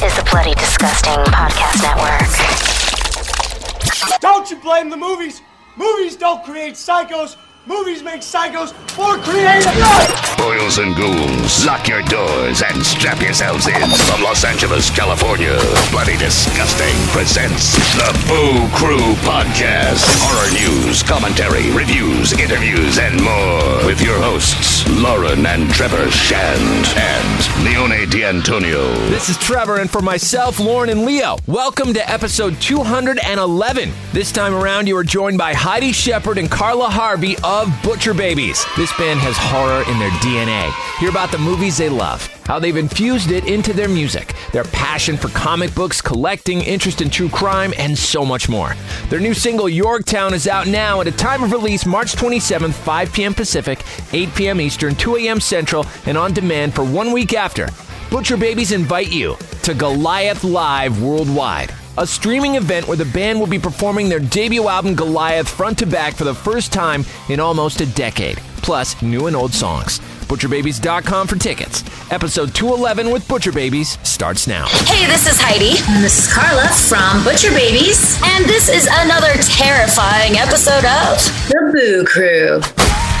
is the Bloody Disgusting Podcast Network. Don't you blame the movies? Movies don't create psychos. Movies make psychos more creative. Boils and ghouls, lock your doors and strap yourselves in. From Los Angeles, California, Bloody Disgusting presents the Boo Crew Podcast. Horror news, commentary, reviews, interviews, and more. With your hosts, Lauren and Trevor Shand and Leone D'Antonio. This is Trevor, and for myself, Lauren, and Leo, welcome to episode 211. This time around, you are joined by Heidi Shepherd and Carla Harvey of Butcher Babies. This band has horror in their DNA. Hear about the movies they love, how they've infused it into their music, their passion for comic books, collecting, interest in true crime, and so much more. Their new single, Yorktown, is out now at a time of release March 27th, 5 p.m. Pacific, 8 p.m. Eastern, 2 a.m. Central, and on demand for one week after. Butcher Babies invite you to Goliath Live Worldwide, a streaming event where the band will be performing their debut album Goliath front to back for the first time in almost a decade, plus new and old songs. ButcherBabies.com for tickets. Episode 211 with Butcher Babies starts now. Hey, this is Heidi. And this is Carla from Butcher Babies. And this is another terrifying episode of The Boo Crew.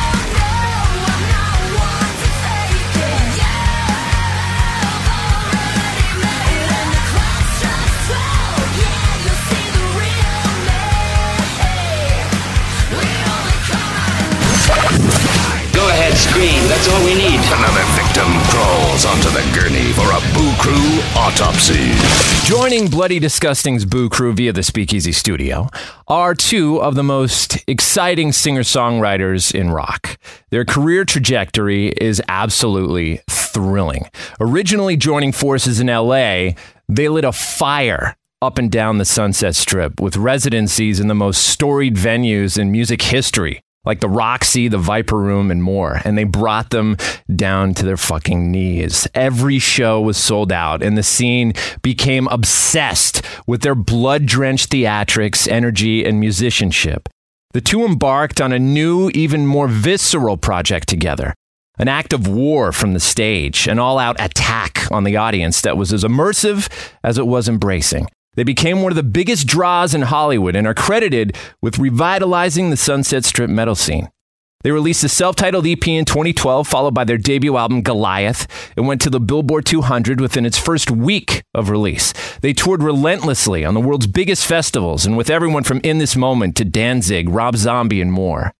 Go ahead, scream. That's all we need. Another victim crawls onto the gurney for a Boo Crew autopsy. Joining Bloody Disgusting's Boo Crew via the Speakeasy Studio are two of the most exciting singer songwriters in rock. Their career trajectory is absolutely thrilling. Originally joining forces in LA, they lit a fire up and down the Sunset Strip with residencies in the most storied venues in music history like the Roxy, the Viper Room, and more. And they brought them down to their fucking knees. Every show was sold out, and the scene became obsessed with their blood drenched theatrics, energy, and musicianship. The two embarked on a new, even more visceral project together. An act of war from the stage, an all out attack on the audience that was as immersive as it was embracing. They became one of the biggest draws in Hollywood and are credited with revitalizing the Sunset Strip metal scene. They released a self titled EP in 2012, followed by their debut album, Goliath. It went to the Billboard 200 within its first week of release. They toured relentlessly on the world's biggest festivals and with everyone from In This Moment to Danzig, Rob Zombie, and more.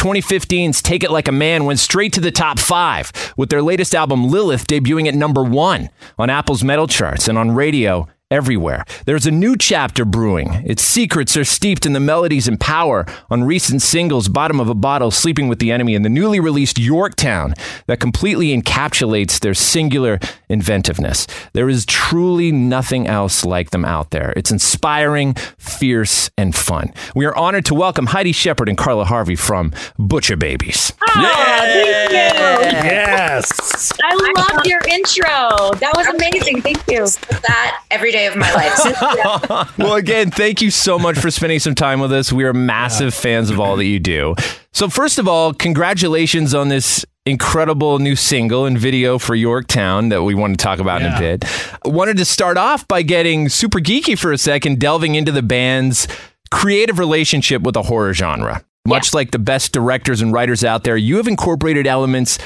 2015's Take It Like a Man went straight to the top five, with their latest album, Lilith, debuting at number one on Apple's metal charts and on radio everywhere. There's a new chapter brewing. Its secrets are steeped in the melodies and power on recent singles Bottom of a Bottle, Sleeping with the Enemy, and the newly released Yorktown that completely encapsulates their singular inventiveness. There is truly nothing else like them out there. It's inspiring, fierce, and fun. We are honored to welcome Heidi Shepherd and Carla Harvey from Butcher Babies. Ah, thank you. Yes. I love your intro. That was amazing. Thank you. That every day of my life. well, again, thank you so much for spending some time with us. We are massive fans of all that you do. So, first of all, congratulations on this incredible new single and video for Yorktown that we want to talk about in a bit. I wanted to start off by getting super geeky for a second, delving into the band's creative relationship with the horror genre. Much like the best directors and writers out there, you have incorporated elements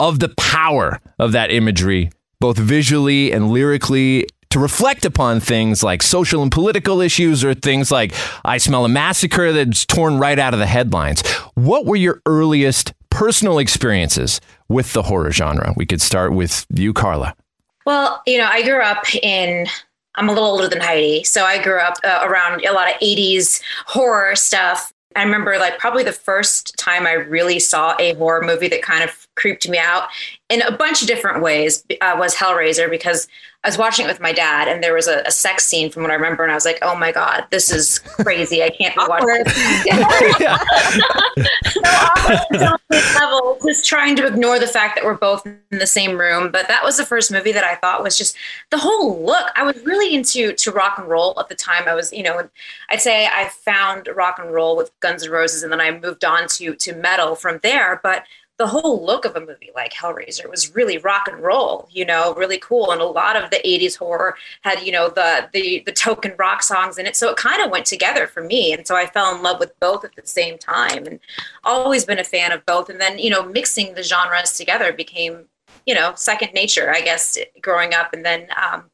of the power of that imagery, both visually and lyrically, to reflect upon things like social and political issues or things like I Smell a Massacre that's torn right out of the headlines. What were your earliest personal experiences with the horror genre? We could start with you, Carla. well, you know, I grew up in. I'm a little older than Heidi, so I grew up uh, around a lot of 80s horror stuff. I remember like probably the first time I really saw a horror movie that kind of creeped me out in a bunch of different ways uh, was Hellraiser because I was watching it with my dad and there was a, a sex scene from what I remember and I was like, oh my god, this is crazy. I can't be watching this. so level, just trying to ignore the fact that we're both in the same room. But that was the first movie that I thought was just the whole look. I was really into to rock and roll at the time. I was, you know, I'd say I found rock and roll with Guns N' Roses, and then I moved on to to metal from there. But the whole look of a movie like Hellraiser was really rock and roll, you know, really cool. And a lot of the 80s horror had, you know, the the the token rock songs in it. So it kind of went together for me. And so I fell in love with both at the same time and always been a fan of both. And then, you know, mixing the genres together became, you know, second nature, I guess, growing up. And then um,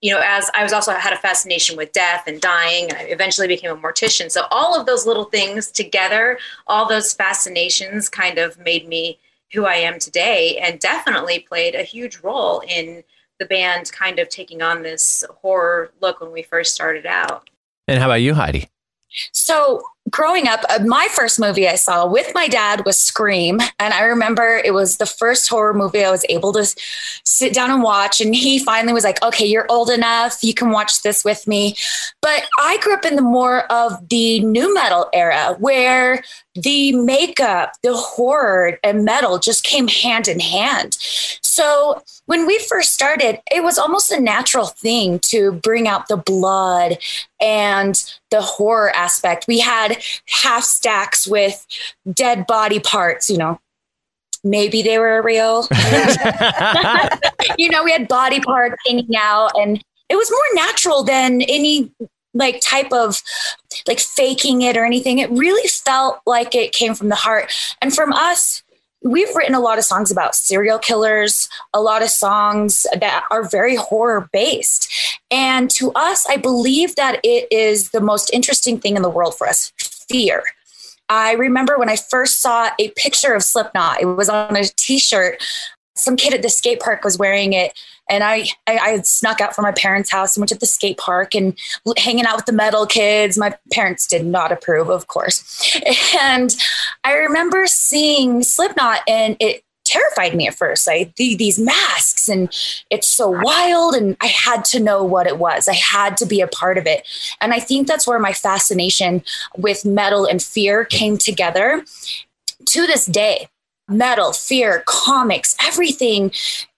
you know, as I was also had a fascination with death and dying, and I eventually became a mortician. So all of those little things together, all those fascinations kind of made me who I am today and definitely played a huge role in the band kind of taking on this horror look when we first started out. And how about you, Heidi? So growing up, uh, my first movie I saw with my dad was Scream. And I remember it was the first horror movie I was able to sit down and watch. And he finally was like, okay, you're old enough. You can watch this with me. But I grew up in the more of the nu metal era where the makeup, the horror, and metal just came hand in hand. So when we first started, it was almost a natural thing to bring out the blood and the horror aspect. We had half stacks with dead body parts, you know. Maybe they were real. you know, we had body parts hanging out and it was more natural than any like type of like faking it or anything. It really felt like it came from the heart. And from us, we've written a lot of songs about serial killers, a lot of songs that are very horror based. And to us, I believe that it is the most interesting thing in the world for us fear. I remember when I first saw a picture of Slipknot, it was on a t shirt. Some kid at the skate park was wearing it and I, I, I snuck out from my parents' house and went to the skate park and hanging out with the metal kids. My parents did not approve, of course. And I remember seeing Slipknot, and it terrified me at first. The, these masks, and it's so wild, and I had to know what it was. I had to be a part of it, and I think that's where my fascination with metal and fear came together. To this day, metal, fear, comics, everything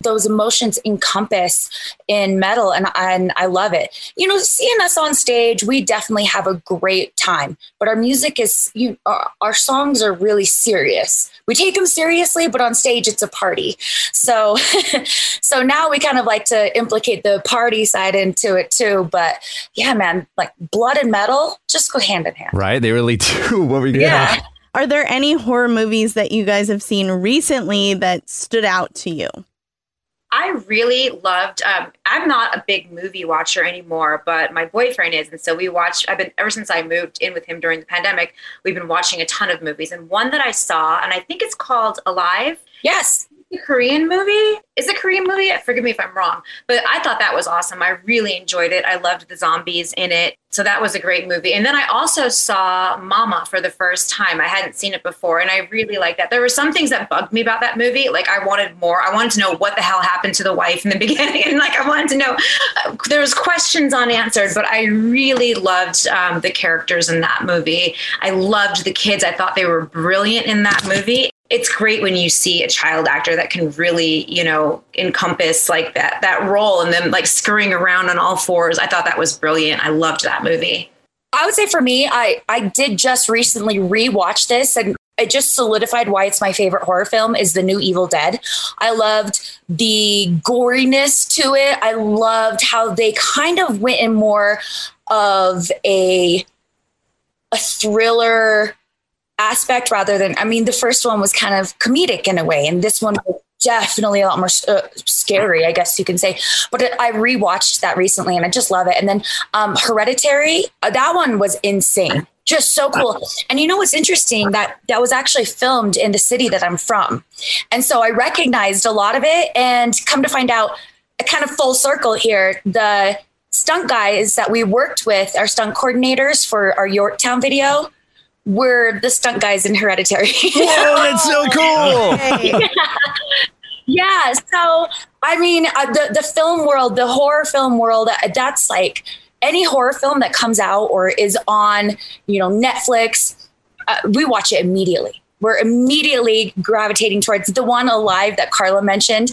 those emotions encompass in metal. And, and I love it. You know, seeing us on stage, we definitely have a great time, but our music is, you, our, our songs are really serious. We take them seriously, but on stage, it's a party. So, so now we kind of like to implicate the party side into it too. But yeah, man, like blood and metal just go hand in hand. Right. They really do. What we yeah. Are there any horror movies that you guys have seen recently that stood out to you? I really loved. Um, I'm not a big movie watcher anymore, but my boyfriend is, and so we watched. I've been ever since I moved in with him during the pandemic. We've been watching a ton of movies, and one that I saw, and I think it's called Alive. Yes, Korean movie. Is a Korean movie? Forgive me if I'm wrong, but I thought that was awesome. I really enjoyed it. I loved the zombies in it. So that was a great movie. And then I also saw Mama for the first time. I hadn't seen it before, and I really liked that. There were some things that bugged me about that movie. Like I wanted more. I wanted to know what the hell happened to the wife in the beginning, and like I wanted to know. Uh, there was questions unanswered, but I really loved um, the characters in that movie. I loved the kids. I thought they were brilliant in that movie it's great when you see a child actor that can really, you know, encompass like that that role and then like scurrying around on all fours. I thought that was brilliant. I loved that movie. I would say for me, I I did just recently rewatch this and it just solidified why it's my favorite horror film is the new Evil Dead. I loved the goriness to it. I loved how they kind of went in more of a a thriller aspect rather than i mean the first one was kind of comedic in a way and this one was definitely a lot more uh, scary i guess you can say. But it, i rewatched that recently and i just love it. And then um, hereditary uh, that one was insane. Just so cool. And you know what's interesting? That that was actually filmed in the city that i'm from. And so i recognized a lot of it and come to find out a kind of full circle here the stunt guys that we worked with our stunt coordinators for our yorktown video were the stunt guys in Hereditary. Whoa, that's so cool. yeah. yeah. So, I mean, uh, the, the film world, the horror film world, uh, that's like any horror film that comes out or is on, you know, Netflix, uh, we watch it immediately. We're immediately gravitating towards the one alive that Carla mentioned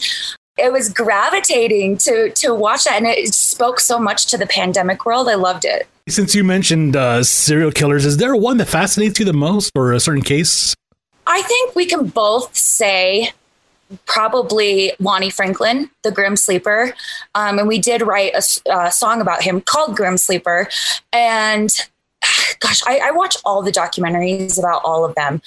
it was gravitating to to watch that and it spoke so much to the pandemic world i loved it since you mentioned uh, serial killers is there one that fascinates you the most or a certain case I think we can both say probably Lonnie Franklin, the Grim Sleeper. Um, and we did write a uh, song about him called Grim Sleeper. And gosh, I, I watch all the documentaries about all of them.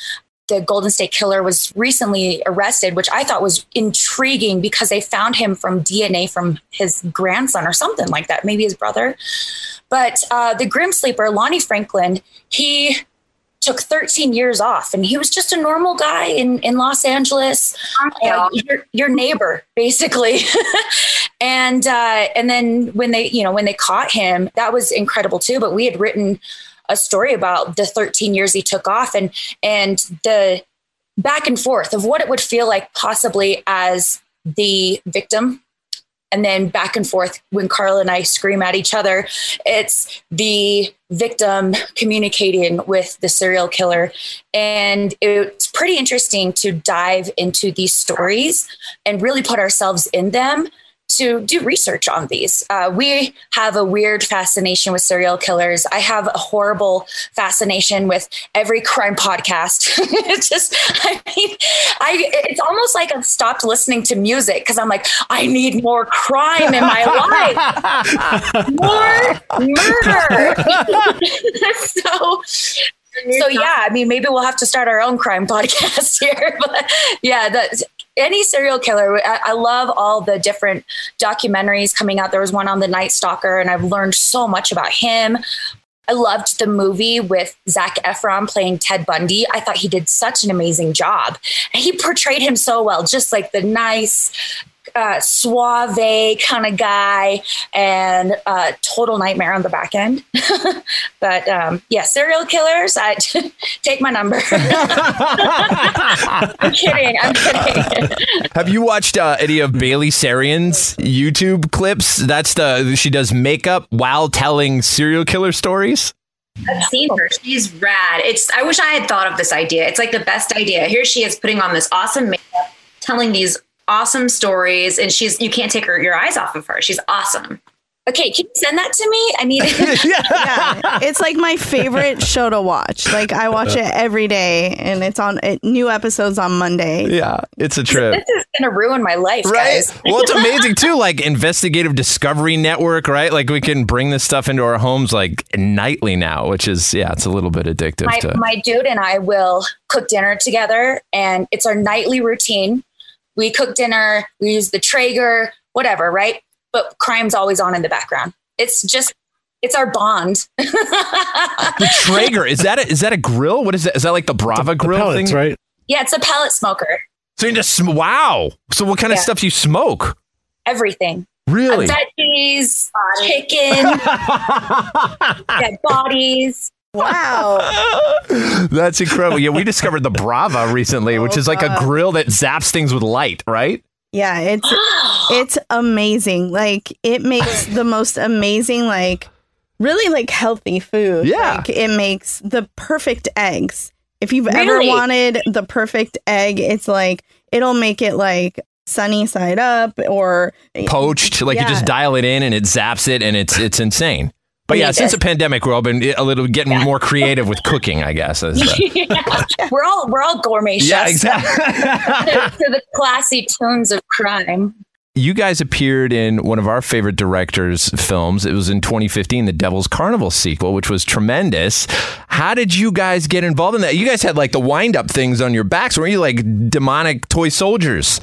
The Golden State Killer was recently arrested, which I thought was intriguing because they found him from DNA from his grandson or something like that, maybe his brother. But uh, the Grim Sleeper, Lonnie Franklin, he took 13 years off and he was just a normal guy in, in Los Angeles, uh, your, your neighbor basically. and, uh, and then when they, you know, when they caught him, that was incredible too. But we had written a story about the 13 years he took off and, and the back and forth of what it would feel like possibly as the victim and then back and forth when Carl and I scream at each other. It's the victim communicating with the serial killer. And it's pretty interesting to dive into these stories and really put ourselves in them to do research on these. Uh, we have a weird fascination with serial killers. I have a horrible fascination with every crime podcast. it's just, I mean, I it's almost like I've stopped listening to music because I'm like, I need more crime in my life, more murder. so so yeah, I mean, maybe we'll have to start our own crime podcast here. But yeah, that any serial killer, I, I, love all the different documentaries coming out. There was one on the Night Stalker, and I've learned so much about him. I loved the movie with Zac Efron playing Ted Bundy. I thought he did such an amazing job. He portrayed him so well, just like the nice, uh, suave kind of guy and uh, total nightmare on the back end. but um, yeah, serial killers, I take my number. I'm kidding. I'm kidding. Have you watched uh, any of Bailey Sarian's YouTube clips? That's the she does makeup while telling serial killer stories. I've seen her. She's rad. It's. I wish I had thought of this idea. It's like the best idea. Here she is putting on this awesome makeup, telling these awesome stories, and she's you can't take her your eyes off of her. She's awesome. Okay, can you send that to me? I need it. yeah. It's like my favorite show to watch. Like I watch it every day and it's on it, new episodes on Monday. Yeah, it's a trip. This is going to ruin my life, right? Guys. well, it's amazing too like investigative discovery network, right? Like we can bring this stuff into our homes like nightly now, which is yeah, it's a little bit addictive my, to my dude and I will cook dinner together and it's our nightly routine. We cook dinner, we use the Traeger, whatever, right? But crime's always on in the background. It's just it's our bond. the Traeger is that a, is that a grill? What is that? Is that like the Brava grill pellets, thing? right? Yeah, it's a pellet smoker. So you just wow. So what kind of Yeah. stuff do you smoke? Everything. Really? Veggies, chicken, dead bodies. Wow. That's incredible. Yeah, we discovered the Brava recently, which Oh, is like a grill that zaps things with light, right? Yeah, it's it's amazing. Like it makes the most amazing like really like healthy food. Yeah. Like it makes the perfect eggs. If you've ever wanted the perfect egg, it's like it'll make it like sunny side up or Poached, like you just dial it in and it zaps it, and it's it's insane. But yeah, since the pandemic, we've all been eh, a little getting more creative with cooking, I guess. the- We're all we're all gourmet chefs. yeah, exactly. to, to the classy tunes of crime. you guys appeared in one of our favorite directors' films. It was in 2015, the Devil's Carnival sequel, which was tremendous. How did you guys get involved in that? You guys had like the wind up things on your backs. Were you like demonic toy soldiers?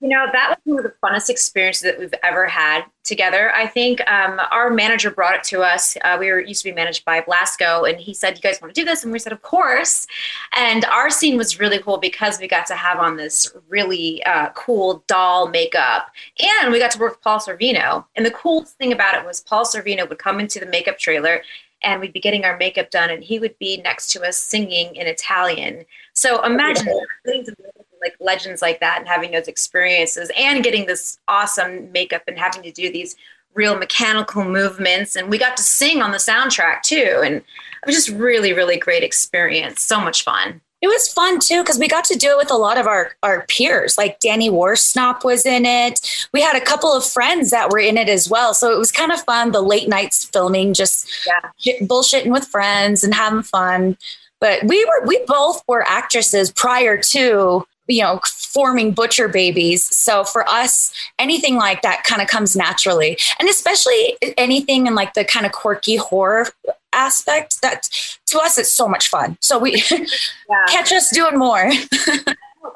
You know, that was one of the funnest experiences that we've ever had together. I think um, our manager brought it to us. Uh, we were used to be managed by Blasko, and he said, "You guys want to do this?" And we said, "Of course." And our scene was really cool because we got to have on this really uh, cool doll makeup, and we got to work with Paul Sorvino. And the coolest thing about it was Paul Sorvino would come into the makeup trailer. And we'd be getting our makeup done, and he would be next to us singing in Italian. So imagine getting to work with, like legends like that and having those experiences and getting this awesome makeup and having to do these real mechanical movements and we got to sing on the soundtrack too and it was just really really great experience so much fun It was fun too because we got to do it with a lot of our our peers. Like Danny Worsnop was in it. We had a couple of friends that were in it as well. So it was kind of fun. The late nights filming, just Yeah. bullshitting with friends and having fun. But we were we both were actresses prior to you know forming butcher babies so for us anything like that kind of comes naturally and especially anything in like the kind of quirky horror aspect that to us it's so much fun so we Yeah. catch us doing more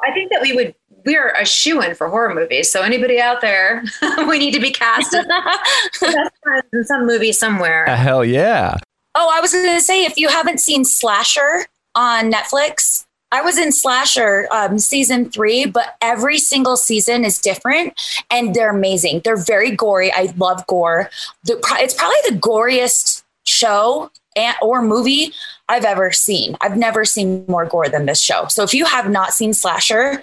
I think that we would we're a shoe in for horror movies. So anybody out there, we need to be cast as best friends in some movie somewhere. Hell yeah. Oh, I was going to say, if you haven't seen Slasher on Netflix, I was in Slasher um, season three, but every single season is different and they're amazing. They're very gory. I love gore. The, it's probably the goriest show and, or movie I've ever seen. I've never seen more gore than this show. So if you have not seen Slasher,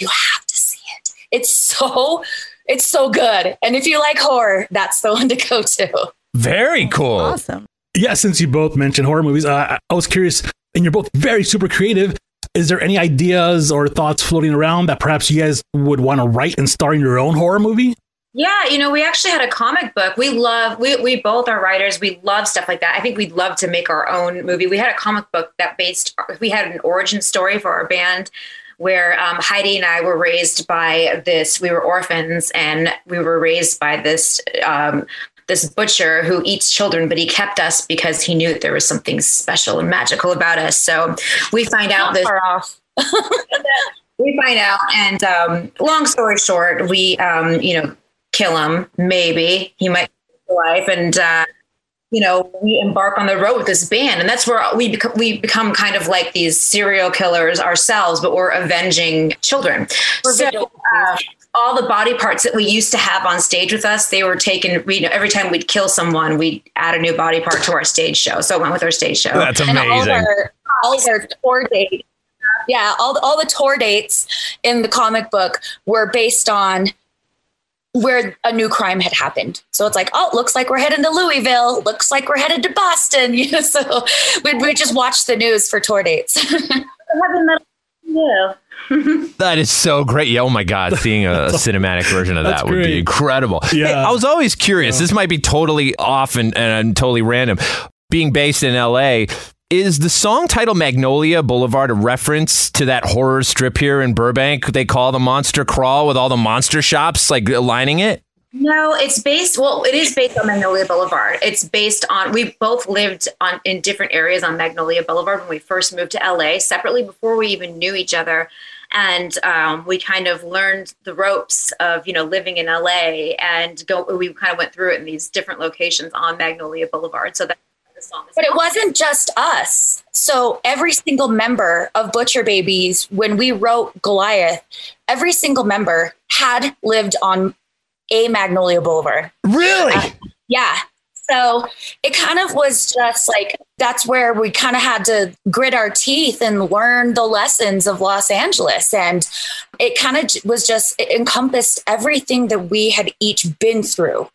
you have to see it. It's so, it's so good. And if you like horror, that's the one to go to. Very cool. Awesome. Yeah, since you both mentioned horror movies, uh, I- I was curious, and you're both very super creative. Is there any ideas or thoughts floating around that perhaps you guys would want to write and star in your own horror movie? Yeah, you know, we actually had a comic book. We love, we, we both are writers. We love stuff like that. I think we'd love to make our own movie. We had a comic book that based, we had an origin story for our band where um, Heidi and I were raised by this, we were orphans and we were raised by this, um, this butcher who eats children, but he kept us because he knew that there was something special and magical about us. So we find out this we find out and um, long story short we um, you know kill him maybe. He might life and uh, you know we embark on the road with this band. And that's where we become we become kind of like these serial killers ourselves but we're avenging children. So uh, all the body parts that we used to have on stage with us they were taken we, you know, every time we'd kill someone we'd add a new body part to our stage show so it went with our stage show That's and all amazing. their all their tour dates. Yeah, all the, all the tour dates in the comic book were based on where a new crime had happened. So it's like, oh, looks like we're headed to Louisville. Looks like we're headed to Boston. You know, so we we just watch the news for tour dates. yeah That is so great. Yeah, oh my God. Seeing a, cinematic version of that would great. be incredible. Yeah. Hey, I was always curious. This might be totally off and, and totally random. Being based in LA, is the song title Magnolia Boulevard a reference to that horror strip here in Burbank they call the Monster Crawl with all the monster shops like lining it? No, it's based. Well, it is based on Magnolia Boulevard. It's based on. We both lived on in different areas on Magnolia Boulevard when we first moved to LA separately before we even knew each other, and um, we kind of learned the ropes of you know living in LA and go. We kind of went through it in these different locations on Magnolia Boulevard. So that But it wasn't just us. So every single member of Butcher Babies, when we wrote Goliath, every single member had lived on a Magnolia Boulevard. Really? Uh, yeah. So it kind of was just like that's where we kind of had to grit our teeth and learn the lessons of Los Angeles. And it kind of was just, it encompassed everything that we had each been through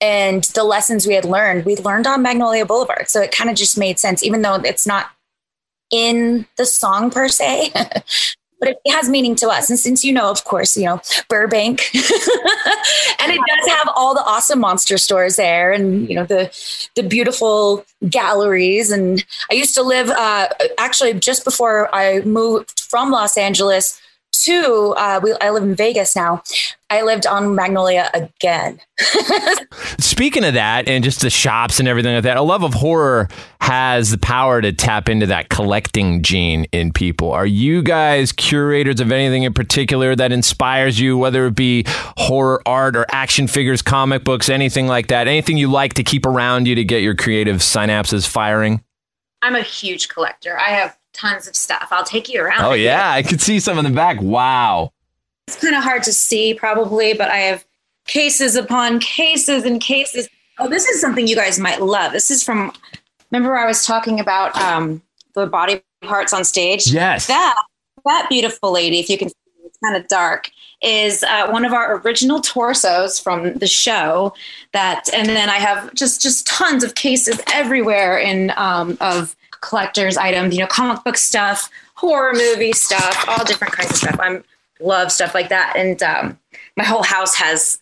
and the lessons we had learned. We learned on Magnolia Boulevard. So it kind of just made sense, even though it's not in the song per se. But it has meaning to us. And since you know, of course, you know, Burbank, and it does have all the awesome monster stores there and, you know, the, the beautiful galleries. And I used to live, uh, actually just before I moved from Los Angeles to, uh, we, I live in Vegas now. I lived on Magnolia again. Speaking of that, and just the shops and everything like that, a love of horror has the power to tap into that collecting gene in people. Are you guys curators of anything in particular that inspires you, whether it be horror art or action figures, comic books, anything like that? Anything you like to keep around you to get your creative synapses firing? I'm a huge collector. I have tons of stuff. I'll take you around. Oh, yeah. I could see some in the back. Wow. it's kind of hard to see probably, but I have cases upon cases and cases. Oh, this is something you guys might love. This is from, remember I was talking about um, the body parts on stage? Yes. That, that beautiful lady, if you can see, it's kind of dark, is uh, one of our original torsos from the show that, and then I have just, just tons of cases everywhere in, um, of collector's items, you know, comic book stuff, horror movie stuff, all different kinds of stuff. I'm love stuff like that. And um, my whole house has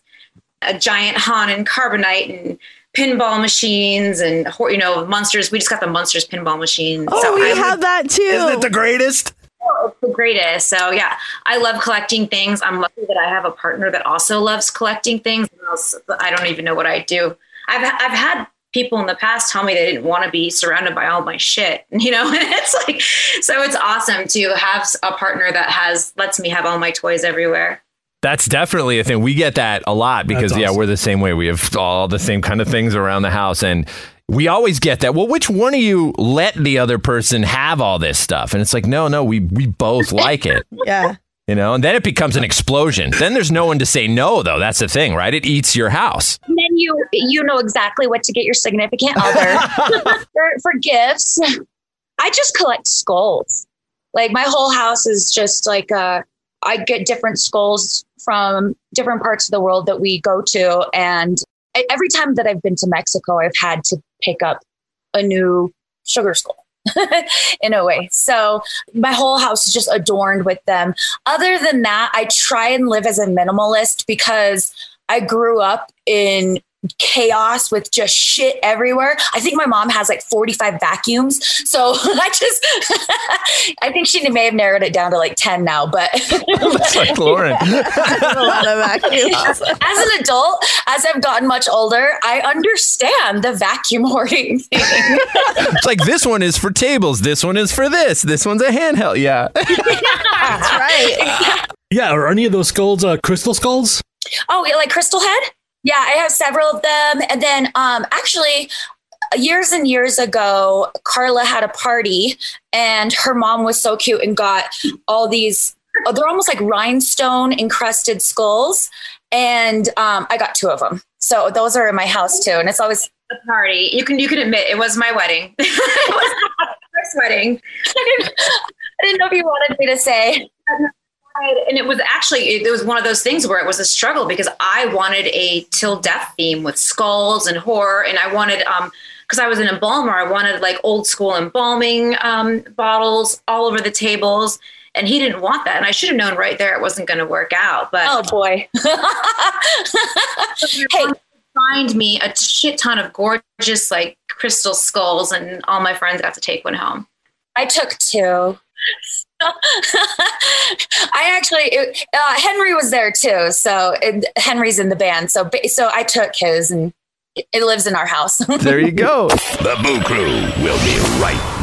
a giant Han and carbonite and pinball machines and you know monsters. We just got the monsters pinball machine. Oh, we I have that too. Isn't it the greatest? it's the greatest. So yeah, I love collecting things. I'm lucky that I have a partner that also loves collecting things. I don't even know what I do. I've I've had people in the past tell me they didn't want to be surrounded by all my shit. You know, And it's like so it's awesome to have a partner that has lets me have all my toys everywhere. That's definitely a thing. We get that a lot because That's yeah, we're the same way. We have all the same kind of things around the house and we always get that. Well, which one of you let the other person have all this stuff? And it's like, no, no, we we both like it. yeah. You know, and then it becomes an explosion. Then there's no one to say no, though. That's the thing, right? It eats your house. You you know exactly what to get your significant other for, for gifts. I just collect skulls. Like my whole house is just like uh I get different skulls from different parts of the world that we go to and every time that I've been to Mexico I've had to pick up a new sugar skull. in a way. So my whole house is just adorned with them. Other than that, I try and live as a minimalist because I grew up in chaos with just shit everywhere. I think my mom has like 45 vacuums. So I just, I think she may have narrowed it down to like 10 now, but That's like Lauren. a lot of vacuums. as an adult, as I've gotten much older, I understand the vacuum hoarding thing. it's like this one is for tables. This one is for this. This one's a handheld. Yeah. That's right. Yeah, are any of those skulls uh, crystal skulls? Oh, like Crystal Head? Yeah, I have several of them. And then um actually years and years ago, Carla had a party and her mom was so cute and got all these they're almost like rhinestone encrusted skulls. And um, I got two of them. So those are in my house too. And it's always a party. You can you can admit it was my wedding. it was my first wedding. I didn't, I didn't know if you wanted me to say. And it was actually it, was one of those things where it was a struggle because I wanted a till death theme with skulls and horror, and I wanted um because I was an embalmer, I wanted like old school embalming um, bottles all over the tables, and he didn't want that, and I should have known right there it wasn't going to work out. But Oh boy. hey, find me a shit ton of gorgeous like crystal skulls, and all my friends got to take one home. I took two. I actually, it, uh, Henry was there too. So it, Henry's in the band. So, so I took his and it, it lives in our house. There you go. The Boo Crew will be right back.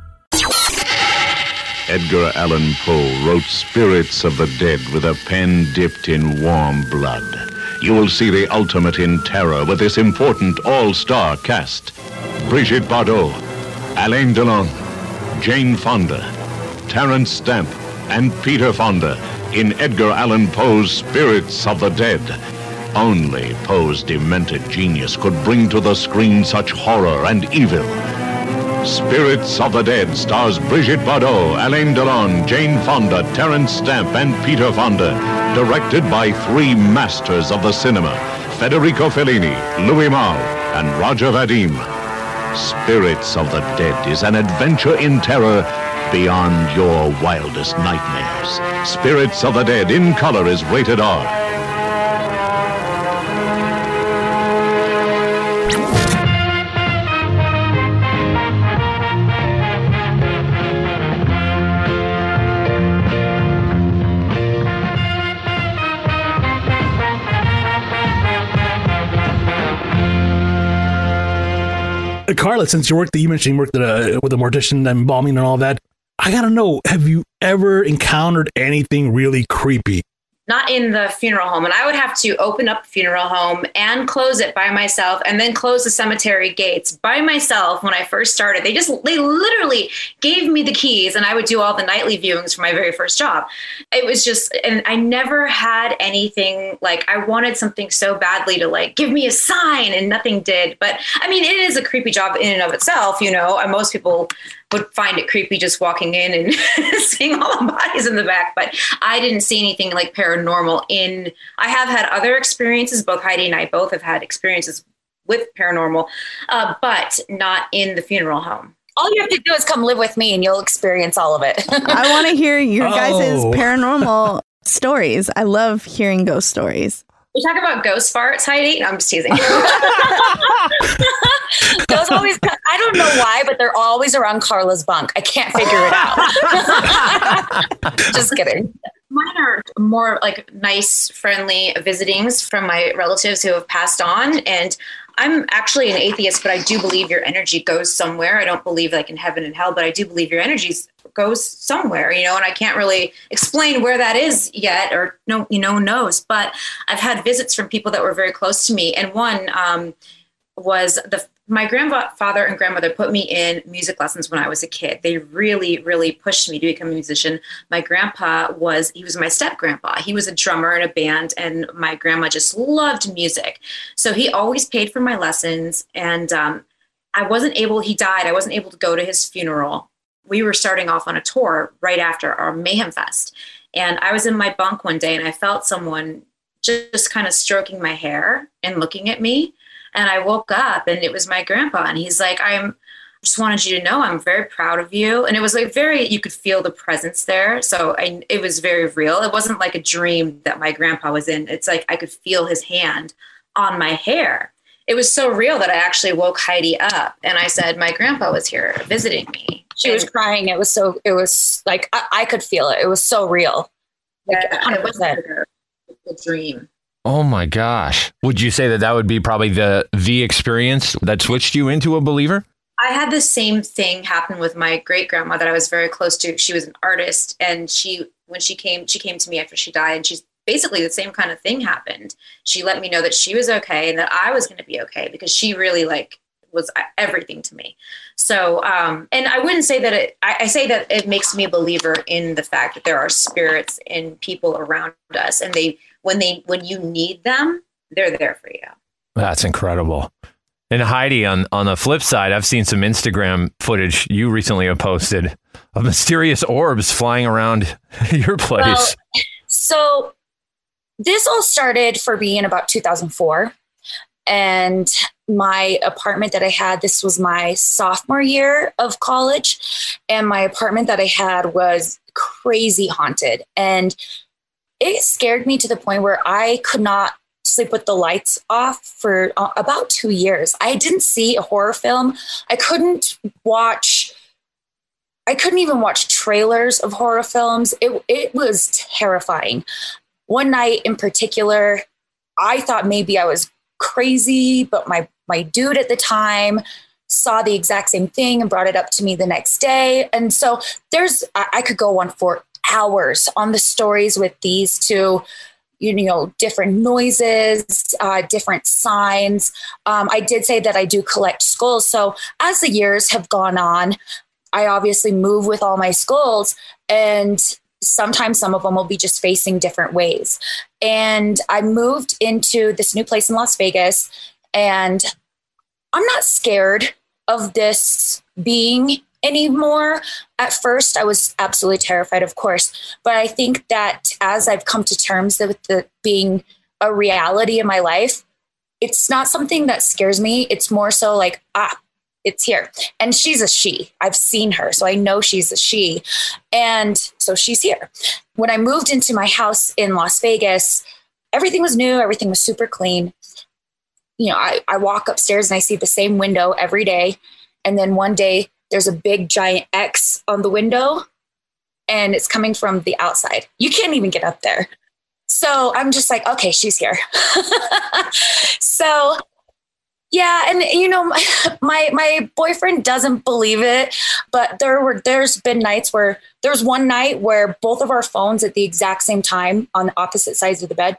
Edgar Allan Poe wrote Spirits of the Dead with a pen dipped in warm blood. You will see the ultimate in terror with this important all-star cast. Brigitte Bardot, Alain Delon, Jane Fonda, Terence Stamp, and Peter Fonda in Edgar Allan Poe's Spirits of the Dead. Only Poe's demented genius could bring to the screen such horror and evil. Spirits of the Dead stars Brigitte Bardot, Alain Delon, Jane Fonda, Terence Stamp, and Peter Fonda. Directed by three masters of the cinema, Federico Fellini, Louis Malle, and Roger Vadim. Spirits of the Dead is an adventure in terror beyond your wildest nightmares. Spirits of the Dead in color is rated R. Carla, since you worked, you mentioned you worked a, with a mortician and embalming and all that. I gotta know, have you ever encountered anything really creepy? Not in the funeral home. And I would have to open up the funeral home and close it by myself and then close the cemetery gates by myself when I first started. They just, they literally gave me the keys and I would do all the nightly viewings for my very first job. It was just, and I never had anything like, I wanted something so badly to like give me a sign and nothing did. But I mean, it is a creepy job in and of itself, you know, and most people would find it creepy just walking in and seeing all the bodies in the back. But I didn't see anything like paranormal in. I have had other experiences. Both Heidi and I both have had experiences with paranormal, uh, but not in the funeral home. All you have to do is come live with me, and you'll experience all of it. I want to hear your guys' Oh. paranormal stories. I love hearing ghost stories. We talk about ghost farts, Heidi. No, I'm just teasing. Those always, I don't know why, but they're always around Carla's bunk. I can't figure it out. Just kidding. Mine are more like nice, friendly visitings from my relatives who have passed on. And I'm actually an atheist, but I do believe your energy goes somewhere. I don't believe like in heaven and hell, but I do believe your energy goes somewhere, you know, and I can't really explain where that is yet or no, you know, knows. But I've had visits from people that were very close to me. And one um, was the my grandfather and grandmother put me in music lessons when I was a kid. They really, really pushed me to become a musician. My grandpa was, he was my step grandpa. He was a drummer in a band, and my grandma just loved music. So he always paid for my lessons. And um, I wasn't able, he died. I wasn't able to go to his funeral. We were starting off on a tour right after our Mayhem Fest. And I was in my bunk one day and I felt someone just kind of stroking my hair and looking at me. And I woke up and it was my grandpa. And he's like, I'm just wanted you to know I'm very proud of you. And it was like very, you could feel the presence there. So I, it was very real. It wasn't like a dream that my grandpa was in. It's like I could feel his hand on my hair. It was so real that I actually woke Heidi up and I said, My grandpa was here visiting me. She was crying. It was so, it was like, I, I could feel it. It was so real. Like, Yeah, it 100%. wasn't a dream. Oh my gosh. Would you say that that would be probably the the experience that switched you into a believer? I had the same thing happen with my great grandma that I was very close to. She was an artist, and she when she came, she came to me after she died, and she's basically the same kind of thing happened. She let me know that she was okay and that I was going to be okay because she really like was everything to me. So, um, and I wouldn't say that it. I, I say that it makes me a believer in the fact that there are spirits and people around us, and they when they when you need them, they're there for you. That's incredible. And Heidi, on on the flip side, I've seen some Instagram footage you recently have posted of mysterious orbs flying around your place. Well, so this all started for me in about 2004 and my apartment that i had this was my sophomore year of college and my apartment that i had was crazy haunted and it scared me to the point where i could not sleep with the lights off for uh, about two years i didn't see a horror film i couldn't watch I couldn't even watch trailers of horror films. It it was terrifying. One night in particular, I thought maybe I was crazy, but my my dude at the time saw the exact same thing and brought it up to me the next day. And so there's I, I could go on for hours on the stories with these two you know different noises uh, different signs um, i did say that i do collect skulls so as the years have gone on I obviously move with all my skulls and sometimes some of them will be just facing different ways. And I moved into this new place in Las Vegas and I'm not scared of this being anymore. At first, I was absolutely terrified, of course, but I think that as I've come to terms with the being a reality in my life, it's not something that scares me. It's more so like, ah, it's here. And she's a she. I've seen her, so I know she's a she. And so she's here. When I moved into my house in Las Vegas, everything was new, everything was super clean. You know, I, I walk upstairs and I see the same window every day. And then one day there's a big giant X on the window and it's coming from the outside. You can't even get up there. So I'm just like, okay, she's here. so yeah, and you know, my my boyfriend doesn't believe it, but there were there's been nights where there's one night where both of our phones at the exact same time on the opposite sides of the bed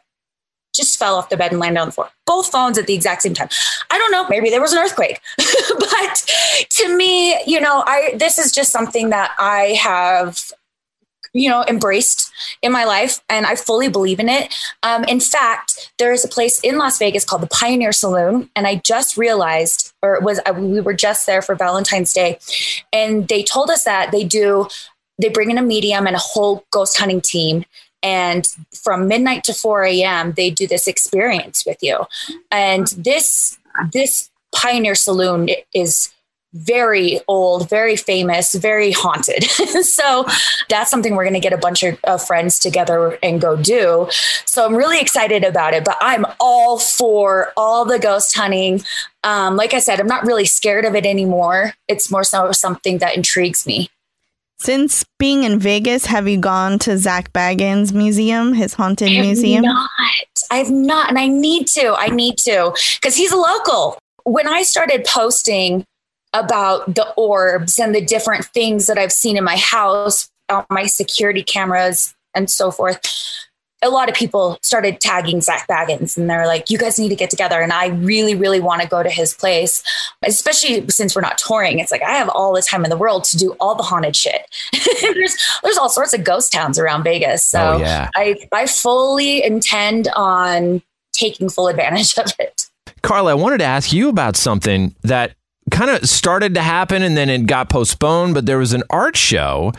just fell off the bed and landed on the floor. Both phones at the exact same time. I don't know, maybe there was an earthquake. but to me, you know, I this is just something that I have you know embraced in my life and i fully believe in it um, in fact there is a place in las vegas called the pioneer saloon and i just realized or was we were just there for valentine's day and they told us that they do they bring in a medium and a whole ghost hunting team and from midnight to 4 a.m they do this experience with you and this this pioneer saloon is very old, very famous, very haunted. so that's something we're going to get a bunch of, of, friends together and go do. So I'm really excited about it, but I'm all for all the ghost hunting. Um, like I said, I'm not really scared of it anymore. It's more so something that intrigues me. Since being in Vegas, have you gone to Zach Bagans Museum, his haunted I museum? Not. I've not, and I need to. I need to because he's a local. When I started posting about the orbs and the different things that I've seen in my house, on my security cameras, and so forth. A lot of people started tagging Zach Bagans and they're like, you guys need to get together. And I really, really want to go to his place, especially since we're not touring. It's like I have all the time in the world to do all the haunted shit. there's there's all sorts of ghost towns around Vegas. So oh, yeah. I, I fully intend on taking full advantage of it. Carla, I wanted to ask you about something that kind of started to happen and then it got postponed, but there was an art show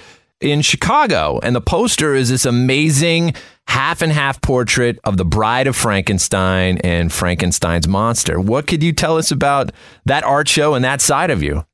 in Chicago, and the poster is this amazing half and half portrait of the bride of Frankenstein and Frankenstein's monster. What could you tell us about that art show and that side of you?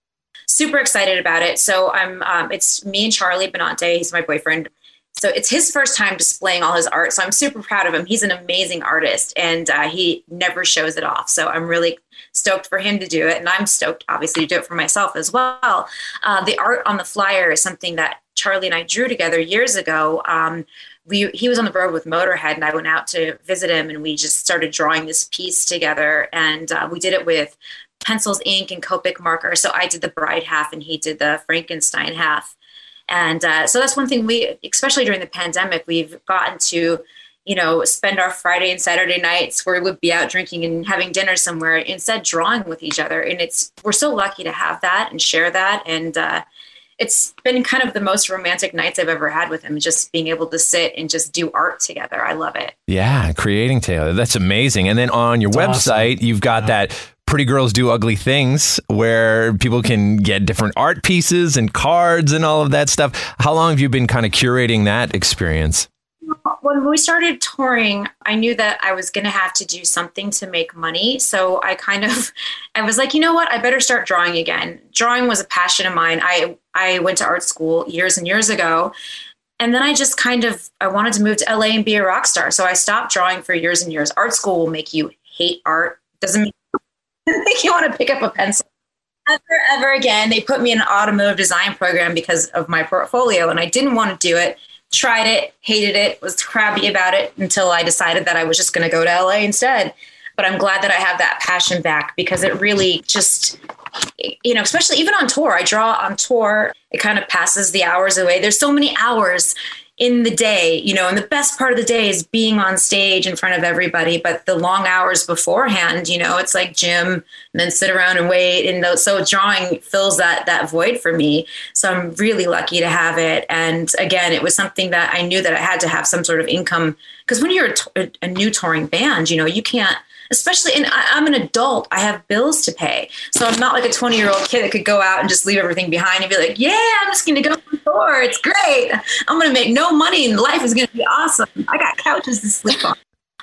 Super excited about it. So I'm, um, it's me and Charlie Benante. He's my boyfriend. So it's his first time displaying all his art. So I'm super proud of him. He's an amazing artist and uh, he never shows it off. So I'm really stoked for him to do it. And I'm stoked, obviously, to do it for myself as well. Uh, the art on the flyer is something that Charlie and I drew together years ago. Um, we, he was on the road with Motorhead, and I went out to visit him, and we just started drawing this piece together. And uh, we did it with pencils, ink, and Copic marker. So I did the bride half, and he did the Frankenstein half. And uh, so that's one thing we, especially during the pandemic, we've gotten to you know, spend our Friday and Saturday nights where we would be out drinking and having dinner somewhere instead drawing with each other. And it's, we're so lucky to have that and share that. And, uh, it's been kind of the most romantic nights I've ever had with him, just being able to sit and just do art together. I love it. Yeah, creating together. That's amazing. And then on your That's website, awesome. you've got yeah. that Pretty Girls Do Ugly Things where people can get different art pieces and cards and all of that stuff. How long have you been kind of curating that experience? When we started touring, I knew that I was going to have to do something to make money. So I kind of, I was like, you know what? I better start drawing again. Drawing was a passion of mine. I I went to art school years and years ago, and then I just kind of I wanted to move to LA and be a rock star. So I stopped drawing for years and years. Art school will make you hate art. Doesn't make, you want to pick up a pencil. Ever, ever again. They put me in an automotive design program because of my portfolio, and I didn't want to do it tried it, hated it, was crabby about it until I decided that I was just going to go to LA instead. But I'm glad that I have that passion back because it really just, you know, especially even on tour, I draw on tour, it kind of passes the hours away. There's so many hours in the day, you know, and the best part of the day is being on stage in front of everybody. But the long hours beforehand, you know, it's like gym and then sit around and wait. And those, so drawing fills that that void for me. So I'm really lucky to have it. And again, it was something that I knew that I had to have some sort of income because when you're a, a new touring band, you know, you can't especially and I, am an adult i have bills to pay so i'm not like a 20 year old kid that could go out and just leave everything behind and be like yeah i'm just gonna go to the it's great i'm gonna make no money and life is gonna be awesome i got couches to sleep on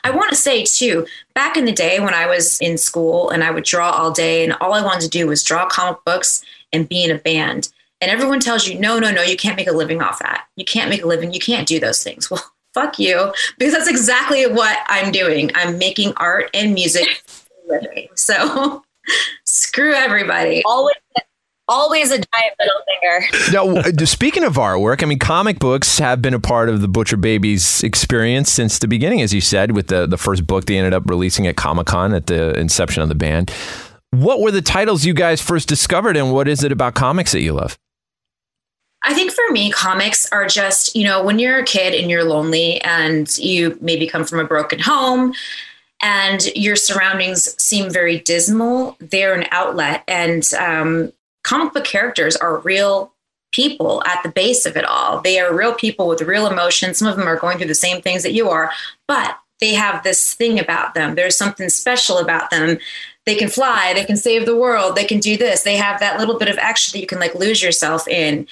I want to say too, back in the day when I was in school and I would draw all day and all I wanted to do was draw comic books and be in a band. And everyone tells you, no, no, no, you can't make a living off that. You can't make a living. You can't do those things. Well, fuck you because that's exactly what I'm doing. I'm making art and music. So screw everybody. Always always a giant middle finger. now, uh, speaking of artwork, I mean, comic books have been a part of the Butcher Babies experience since the beginning, as you said, with the, the first book they ended up releasing at Comic Con at the inception of the band. What were the titles you guys first discovered, and what is it about comics that you love? I think for me, comics are just, you know, when you're a kid and you're lonely and you maybe come from a broken home and your surroundings seem very dismal, they're an outlet. And um, comic book characters are real people at the base of it all. They are real people with real emotions. Some of them are going through the same things that you are, but they have this thing about them. There's something special about them. They can fly, they can save the world, they can do this. They have that little bit of action that you can like lose yourself in.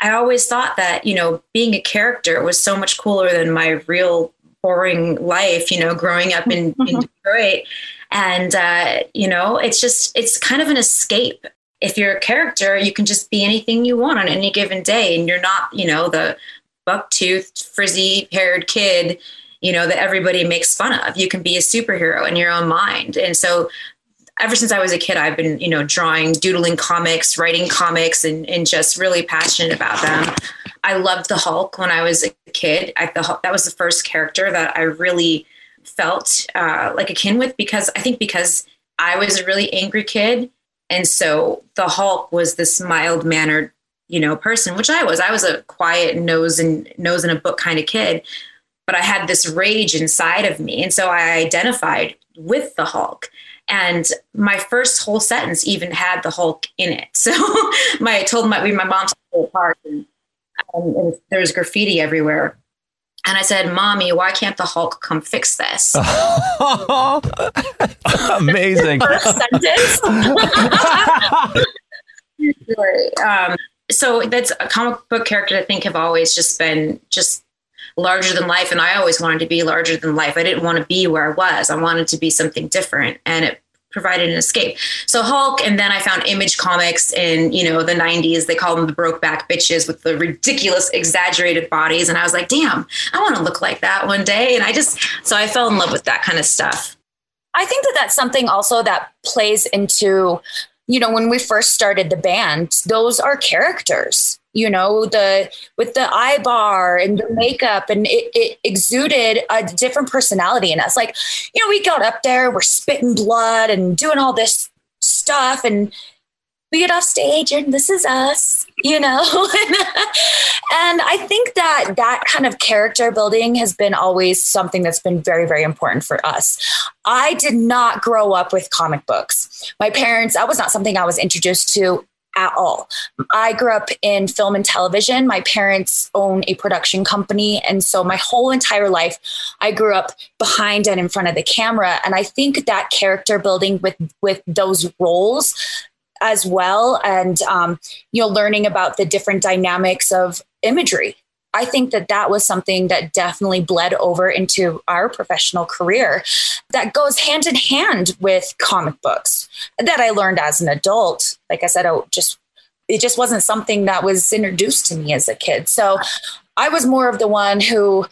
I always thought that, you know, being a character was so much cooler than my real boring life, you know, growing up in, in Detroit. And, uh, you know, it's just, it's kind of an escape. If you're a character, you can just be anything you want on any given day. And you're not, you know, the buck toothed, frizzy haired kid, you know, that everybody makes fun of. You can be a superhero in your own mind. And so ever since I was a kid, I've been, you know, drawing, doodling comics, writing comics, and, and just really passionate about them. I loved the Hulk when I was a kid. I, the, that was the first character that I really felt uh, like akin with because I think because I was a really angry kid. And so the Hulk was this mild mannered, you know, person, which I was. I was a quiet nose and nose in a book kind of kid, but I had this rage inside of me. And so I identified with the Hulk. And my first whole sentence even had the Hulk in it. So my I told my my mom's apart and, um, and there was graffiti everywhere. And I said, Mommy, why can't the Hulk come fix this? Amazing. First sentence. um, so that's a comic book character I think have always just been just larger than life and i always wanted to be larger than life i didn't want to be where i was i wanted to be something different and it provided an escape. So hulk and then i found image comics in you know the 90s they call them the brokeback bitches with the ridiculous exaggerated bodies. And i was like damn i want to look like that one day. And i just so i fell in love with that kind of stuff. I think that that's something also that plays into, you know, when we first started the band, those are characters, you know, the with the eye bar and the makeup, and it, it exuded a different personality in us. Like, you know, we got up there, we're spitting blood and doing all this stuff, and we get off stage and this is us, you know? and I think that that kind of character building has been always something that's been very, very important for us. I did not grow up with comic books. My parents, that was not something I was introduced to at all. I grew up in film and television. My parents own a production company. And so my whole entire life, I grew up behind and in front of the camera. And I think that character building with, with those roles as well. And um, you know learning about the different dynamics of imagery. I think that that was something that definitely bled over into our professional career that goes hand in hand with comic books that i learned as an adult. Like i said i just it just wasn't something that was introduced to me as a kid. So i was more of the one who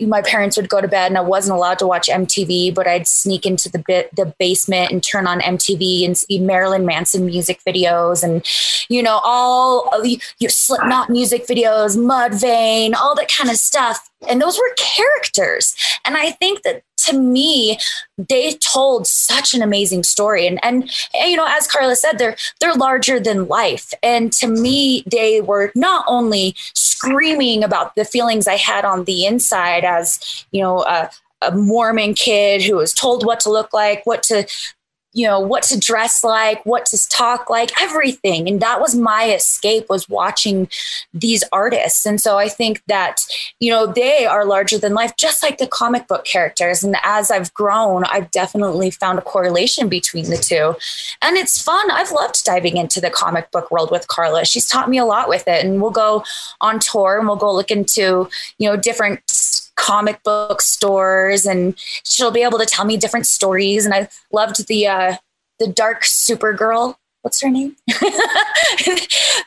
my parents would go to bed and I wasn't allowed to watch MTV, but I'd sneak into the bit, the basement and turn on MTV and see Marilyn Manson music videos and, you know, all your Slipknot music videos, Mudvayne, all that kind of stuff. And those were characters. And I think that to me, they told such an amazing story. And, and, and you know, as Carla said, they're they're larger than life. And to me, they were not only screaming about the feelings I had on the inside as, you know, a, a Mormon kid who was told what to look like, what to you know what to dress like what to talk like everything. And that was my escape was watching these artists. And so i think that you know they are larger than life just like the comic book characters. And as i've grown i've definitely found a correlation between the two. And it's fun. I've loved diving into the comic book world with carla. She's taught me a lot with it. And we'll go on tour and we'll go look into you know different comic book stores and she'll be able to tell me different stories. And i loved the uh the dark supergirl. What's her name?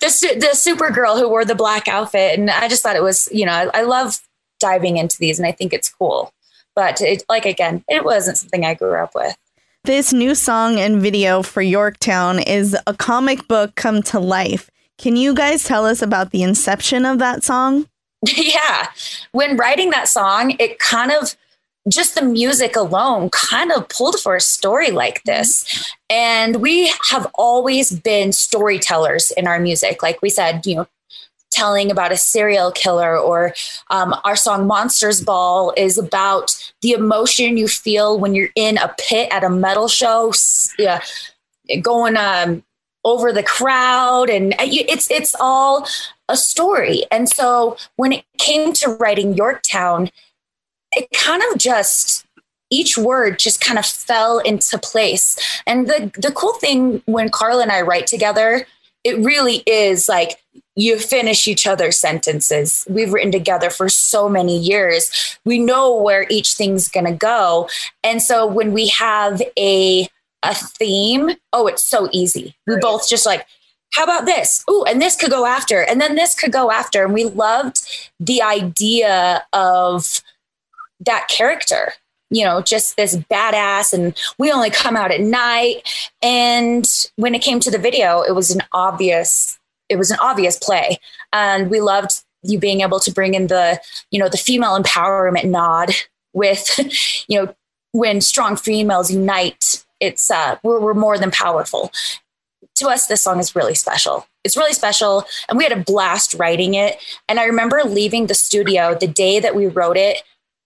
The, the supergirl who wore the black outfit. And i just thought it was you know I, I love diving into these and i think it's cool. But it like again it wasn't something i grew up with. This new song and video for Yorktown is a comic book come to life. Can you guys tell us about the inception of that song? yeah. When writing that song, it kind of just the music alone kind of pulled for a story like this. And we have always been storytellers in our music. Like we said, you know, telling about a serial killer, or um, our song Monsters Ball is about the emotion you feel when you're in a pit at a metal show, yeah, going um, over the crowd. And uh, it's, it's all a story. And so when it came to writing Yorktown, it kind of just each word just kind of fell into place. And the the cool thing when Carla and I write together, it really is like you finish each other's sentences. We've written together for so many years. We know where each thing's going to go. And so when we have a a theme, oh, it's so easy. We both just like how about this? Oh, and this could go after, and then this could go after. And we loved the idea of that character you know, just this badass and we only come out at night. And when it came to the video, it was an obvious, it was an obvious play. And we loved you being able to bring in the, you know, the female empowerment nod with, you know, when strong females unite, it's uh we're, we're more than powerful. To us, this song is really special. It's really special. And we had a blast writing it. And I remember leaving the studio the day that we wrote it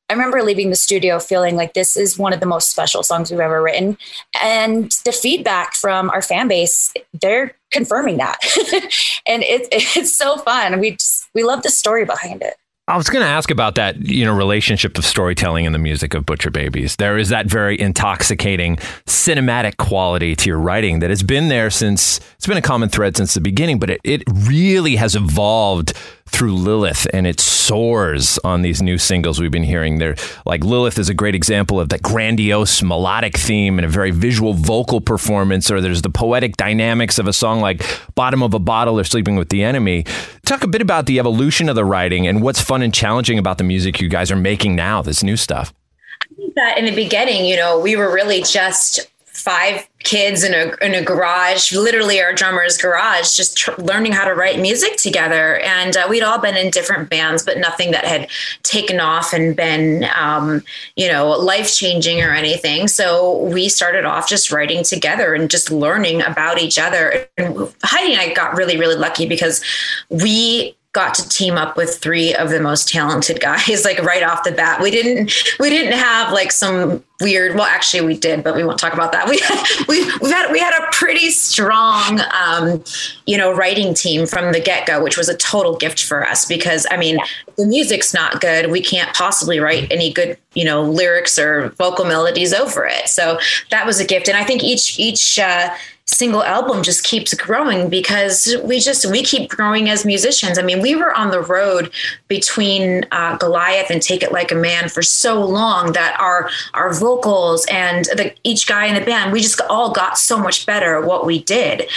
I remember leaving the studio feeling like this is one of the most special songs we've ever written. And the feedback from our fan base, they're confirming that. and it, it's so fun. We just, we love the story behind it. I was going to ask about that, you know, relationship of storytelling and the music of Butcher Babies. There is that very intoxicating cinematic quality to your writing that has been there since it's been a common thread since the beginning, but it, it really has evolved through Lilith and it soars on these new singles we've been hearing there. Like Lilith is a great example of that grandiose melodic theme and a very visual vocal performance, or there's the poetic dynamics of a song like Bottom of a Bottle or Sleeping with the Enemy. Talk a bit about the evolution of the writing and what's fun and challenging about the music you guys are making now, this new stuff. I think that in the beginning, you know, we were really just five kids in a in a garage, literally our drummer's garage, just tr- learning how to write music together. And uh, we'd all been in different bands, but nothing that had taken off and been, um, you know, life changing or anything. So we started off just writing together and just learning about each other. And Heidi and I got really, really lucky because we got to team up with three of the most talented guys like right off the bat. We didn't we didn't have like some weird well actually we did but we won't talk about that. We we we had we had a pretty strong um, you know writing team from the get-go which was a total gift for us because i mean the music's not good. We can't possibly write any good you know lyrics or vocal melodies over it. So that was a gift. And i think each each uh, single album just keeps growing because we just we keep growing as musicians. I mean we were on the road between uh, goliath and take it like a man for so long that our our vocals and the, each guy in the band we just all got so much better at what we did.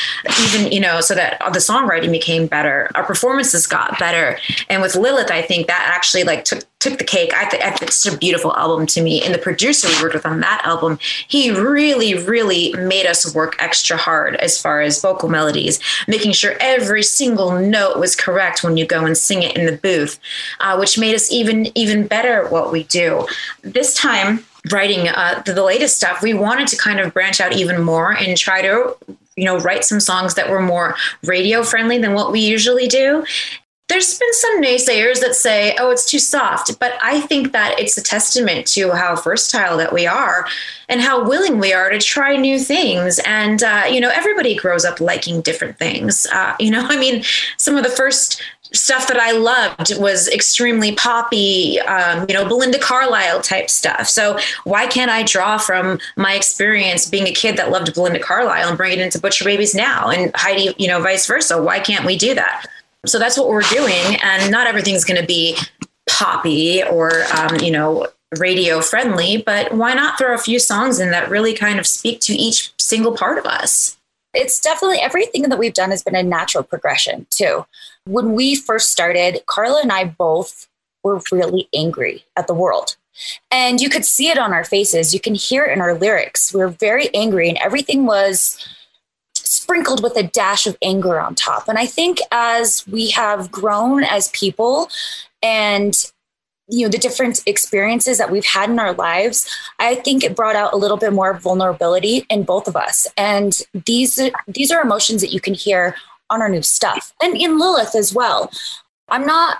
Even you know so that the songwriting became better. Our performances got better. And with lilith i think that actually like took took the cake. I think it's a beautiful album to me. And the producer we worked with on that album, he really, really made us work extra hard as far as vocal melodies, making sure every single note was correct when you go and sing it in the booth, uh, which made us even even better at what we do. This time, writing uh, the, the latest stuff, we wanted to kind of branch out even more and try to you know write some songs that were more radio friendly than what we usually do there's been some naysayers that say, oh, it's too soft. But I think that it's a testament to how versatile that we are and how willing we are to try new things. And, uh, you know, everybody grows up liking different things. Uh, you know, I mean, some of the first stuff that I loved was extremely poppy, um, you know, Belinda Carlisle type stuff. So why can't I draw from my experience being a kid that loved Belinda Carlisle and bring it into Butcher Babies now? And Heidi, you know, vice versa. Why can't we do that? So that's what we're doing. And not everything's going to be poppy or, um, you know, radio friendly, but why not throw a few songs in that really kind of speak to each single part of us? It's definitely everything that we've done has been a natural progression too. When we first started, Carla and I both were really angry at the world. And you could see it on our faces. You can hear it in our lyrics. We were very angry, and everything was sprinkled with a dash of anger on top. And I think as we have grown as people and you know the different experiences that we've had in our lives i think it brought out a little bit more vulnerability in both of us and these these are emotions that you can hear on our new stuff and in lilith as well I'm not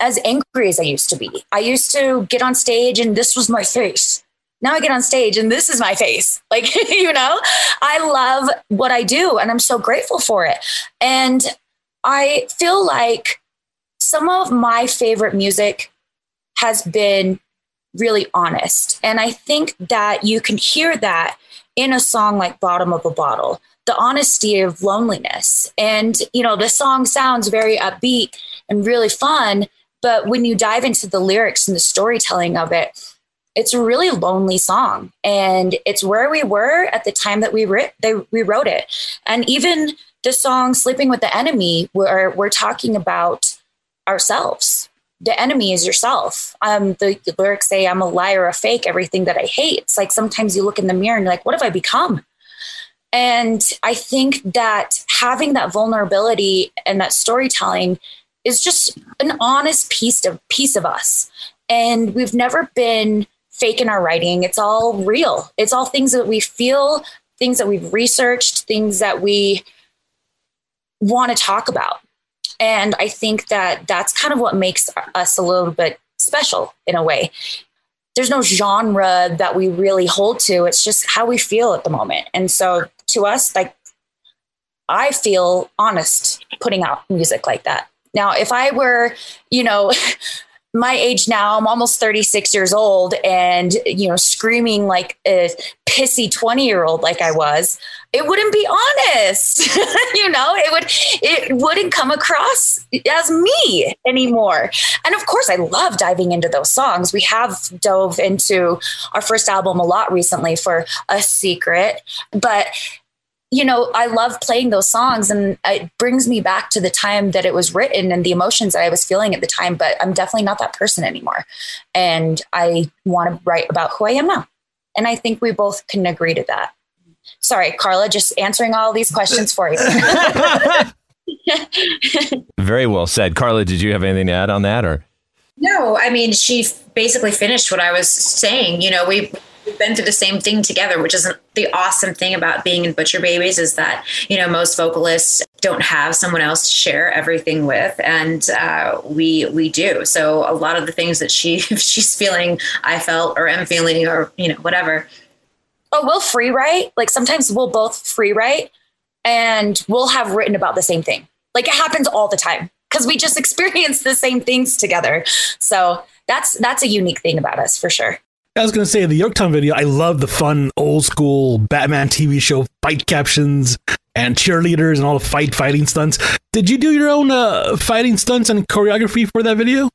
as angry as I used to be. I used to get on stage and this was my face. Now I get on stage and this is my face. Like, you know, I love what I do and I'm so grateful for it. And I feel like some of my favorite music has been really honest. And I think that you can hear that in a song like Bottom of a Bottle, the honesty of loneliness. And, you know, the song sounds very upbeat and really fun, but when you dive into the lyrics and the storytelling of it, it's a really lonely song. And it's where we were at the time that we writ- they, we wrote it. And even the song sleeping with the enemy where we're talking about ourselves. The enemy is yourself. Um, the lyrics say i'm a liar a fake everything that i hate. It's like sometimes you look in the mirror and you're like what have i become? And i think that having that vulnerability and that storytelling is just an honest piece of piece of us. And we've never been fake in our writing. It's all real. It's all things that we feel, things that we've researched, things that we want to talk about. And I think that that's kind of what makes us a little bit special in a way. There's no genre that we really hold to. It's just how we feel at the moment. And so to us, like, I feel honest putting out music like that. Now, if I were, you know, my age now, I'm almost 36 years old and, you know, screaming like a pissy 20 year old like I was, it wouldn't be honest. you know, it would, it wouldn't come across as me anymore. And of course, I love diving into those songs. We have dove into our first album a lot recently for A Secret, but you know, I love playing those songs and it brings me back to the time that it was written and the emotions that I was feeling at the time, but I'm definitely not that person anymore. And I want to write about who I am now. And I think we both can agree to that. Sorry, Carla, just answering all these questions for you. Very well said. Carla, did you have anything to add on that or? No, I mean, she basically finished what I was saying. You know, we we've been through the same thing together, which is the awesome thing about being in Butcher Babies is that, you know, most vocalists don't have someone else to share everything with. And uh, we, we do. So a lot of the things that she, she's feeling, I felt or am feeling or, you know, whatever. Oh, we'll free write. Like sometimes we'll both free write and we'll have written about the same thing. Like it happens all the time because we just experience the same things together. So that's that's a unique thing about us for sure. I was going to say the Yorktown video. I love the fun old school Batman TV show fight captions and cheerleaders and all the fight fighting stunts. Did you do your own uh, fighting stunts and choreography for that video?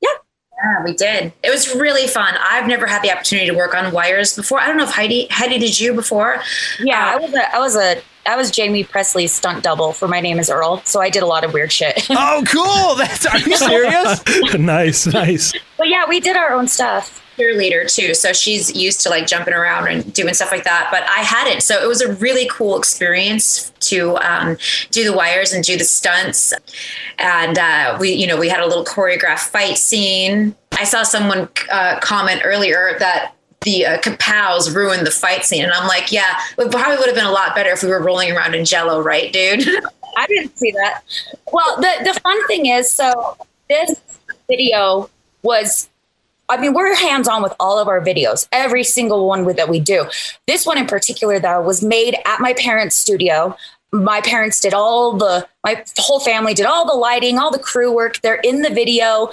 Yeah, yeah, we did. It was really fun. I've never had the opportunity to work on wires before. I don't know if Heidi Heidi did you before? Yeah, uh, I was a I was a I was Jaime Pressly's stunt double for My Name Is Earl, so I did a lot of weird shit. oh, cool! That's are you serious? nice, nice. But yeah, we did our own stuff cheerleader too. So she's used to like jumping around and doing stuff like that. But I hadn't. So it was a really cool experience to um, do the wires and do the stunts. And uh, we, you know, we had a little choreographed fight scene. I saw someone uh, comment earlier that the uh, kapows ruined the fight scene. And I'm like, yeah, it probably would have been a lot better if we were rolling around in jello, right, dude? I didn't see that. Well, the, the fun thing is, so this video was I mean, we're hands on with all of our videos, every single one that we do. This one in particular, though, was made at my parents' studio. My parents did all the, my whole family did all the lighting, all the crew work. They're in the video.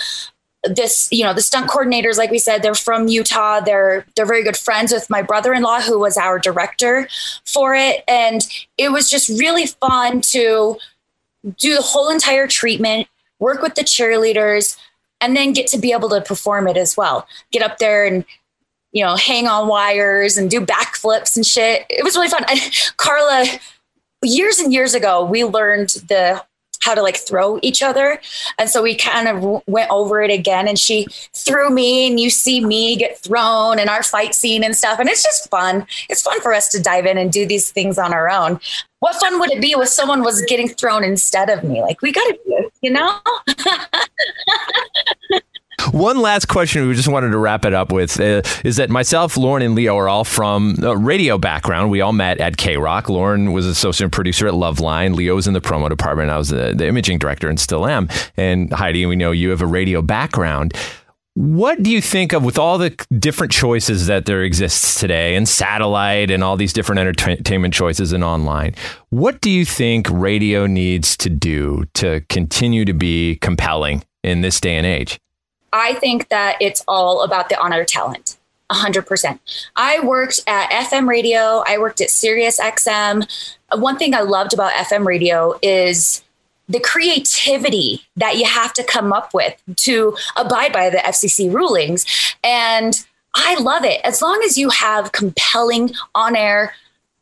This, you know, the stunt coordinators, like we said, they're from Utah. They're they're very good friends with my brother-in-law, who was our director for it, and it was just really fun to do the whole entire treatment, work with the cheerleaders, and then get to be able to perform it as well. Get up there and you know hang on wires and do backflips and shit. It was really fun. Carla, years and years ago, we learned the how to like throw each other. And so we kind of went over it again and she threw me and you see me get thrown and our fight scene and stuff. And it's just fun. It's fun for us to dive in and do these things on our own. What fun would it be if someone was getting thrown instead of me? Like we got to do it, you know? One last question we just wanted to wrap it up with uh, is that myself, Lauren, and Leo are all from a radio background. We all met at KROQ. Lauren was associate producer at Loveline. Leo was in the promo department. I was the, the imaging director and still am. And Heidi, we know you have a radio background. What do you think of with all the different choices that there exists today and satellite and all these different entertainment choices and online? What do you think radio needs to do to continue to be compelling in this day and age? I think that it's all about the honor talent. 100%. I worked at FM radio, I worked at Sirius XM. One thing I loved about FM radio is the creativity that you have to come up with to abide by the FCC rulings. And I love it. As long as you have compelling on air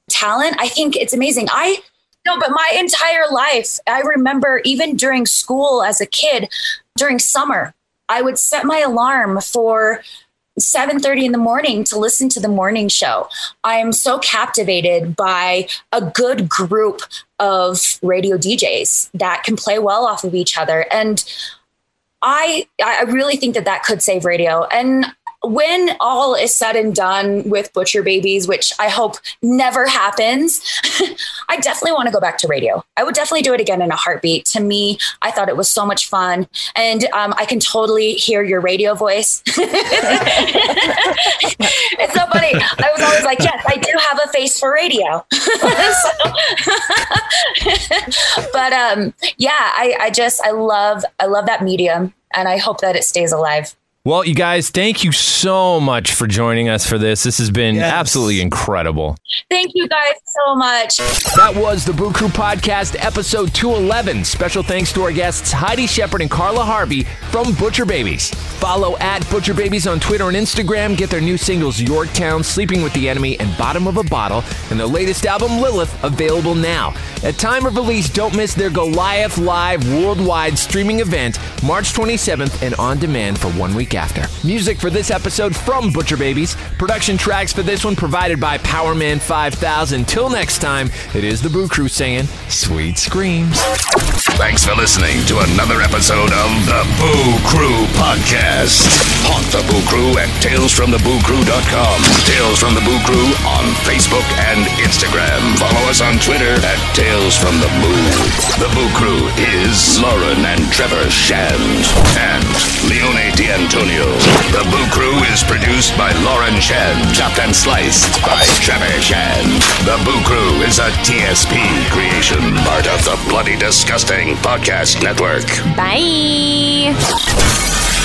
talent, I think it's amazing. I no, but my entire life, I remember even during school as a kid, during summer, I would set my alarm for 7:30 in the morning to listen to the morning show. I'm so captivated by a good group of radio DJs that can play well off of each other and I I really think that that could save radio and when all is said and done with Butcher Babies, which I hope never happens, I definitely want to go back to radio. I would definitely do it again in a heartbeat. To me, I thought it was so much fun. And um, I can totally hear your radio voice. it's so funny. I was always like, yes, I do have a face for radio. but um, yeah, I, I just, I love, I love that medium and I hope that it stays alive. Well, you guys, thank you so much for joining us for this. This has been yes. absolutely incredible. Thank you guys so much. That was the Boo Crew Podcast, episode 211. Special thanks to our guests, Heidi Shepherd and Carla Harvey from Butcher Babies. Follow at Butcher Babies on Twitter and Instagram. Get their new singles, Yorktown, Sleeping with the Enemy, and Bottom of a Bottle, and their latest album, Lilith, available now. At time of release, don't miss their Goliath Live worldwide streaming event, March 27th, and on demand for one week week after. Music for this episode from Butcher Babies. Production tracks for this one provided by Powerman 5000. Till next time, it is the Boo Crew saying sweet screams. Thanks for listening to another episode of the Boo Crew Podcast. Haunt the Boo Crew at talesfromthebooCrew.com. Tales from the Boo Crew on Facebook and Instagram. Follow us on Twitter at Tales from the Boo. The Boo Crew is Lauren and Trevor Shand and Leone D'Antonio. Antonio. The Boo Crew is produced by Lauren Shen, chopped and sliced by Trevor Shen. The Boo Crew is a TSP creation, part of the Bloody Disgusting Podcast Network. Bye.